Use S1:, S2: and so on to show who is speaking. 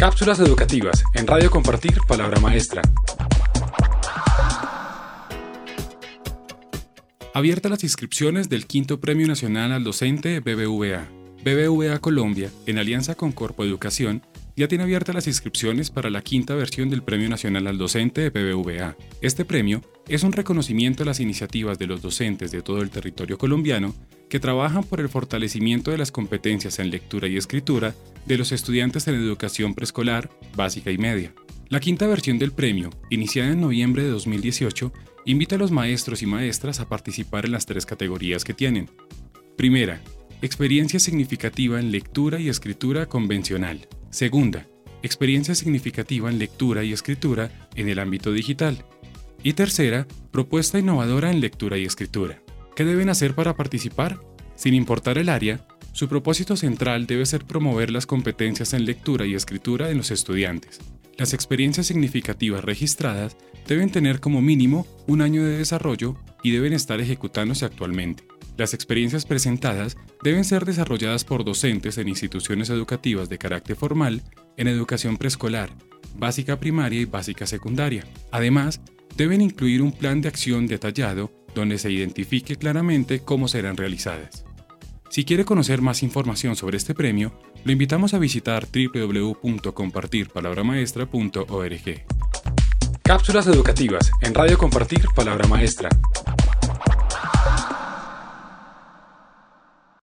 S1: Cápsulas educativas en Radio Compartir Palabra Maestra. Abiertas las inscripciones del quinto Premio Nacional al Docente BBVA. BBVA Colombia, en alianza con Corpo Educación, ya tiene abiertas las inscripciones para la quinta versión del Premio Nacional al Docente BBVA. Este premio es un reconocimiento a las iniciativas de los docentes de todo el territorio colombiano que trabajan por el fortalecimiento de las competencias en lectura y escritura de los estudiantes en educación preescolar, básica y media. La quinta versión del premio, iniciada en noviembre de 2018, invita a los maestros y maestras a participar en las tres categorías que tienen. Primera, experiencia significativa en lectura y escritura convencional. Segunda, experiencia significativa en lectura y escritura en el ámbito digital. Y tercera, propuesta innovadora en lectura y escritura. ¿Qué deben hacer para participar? Sin importar el área, su propósito central debe ser promover las competencias en lectura y escritura en los estudiantes. Las experiencias significativas registradas deben tener como mínimo un año de desarrollo y deben estar ejecutándose actualmente. Las experiencias presentadas deben ser desarrolladas por docentes en instituciones educativas de carácter formal, en educación preescolar, básica primaria y básica secundaria. Además, deben incluir un plan de acción detallado donde se identifique claramente cómo serán realizadas. Si quiere conocer más información sobre este premio, lo invitamos a visitar www.compartirpalabramaestra.org. Cápsulas educativas en Radio Compartir Palabra Maestra.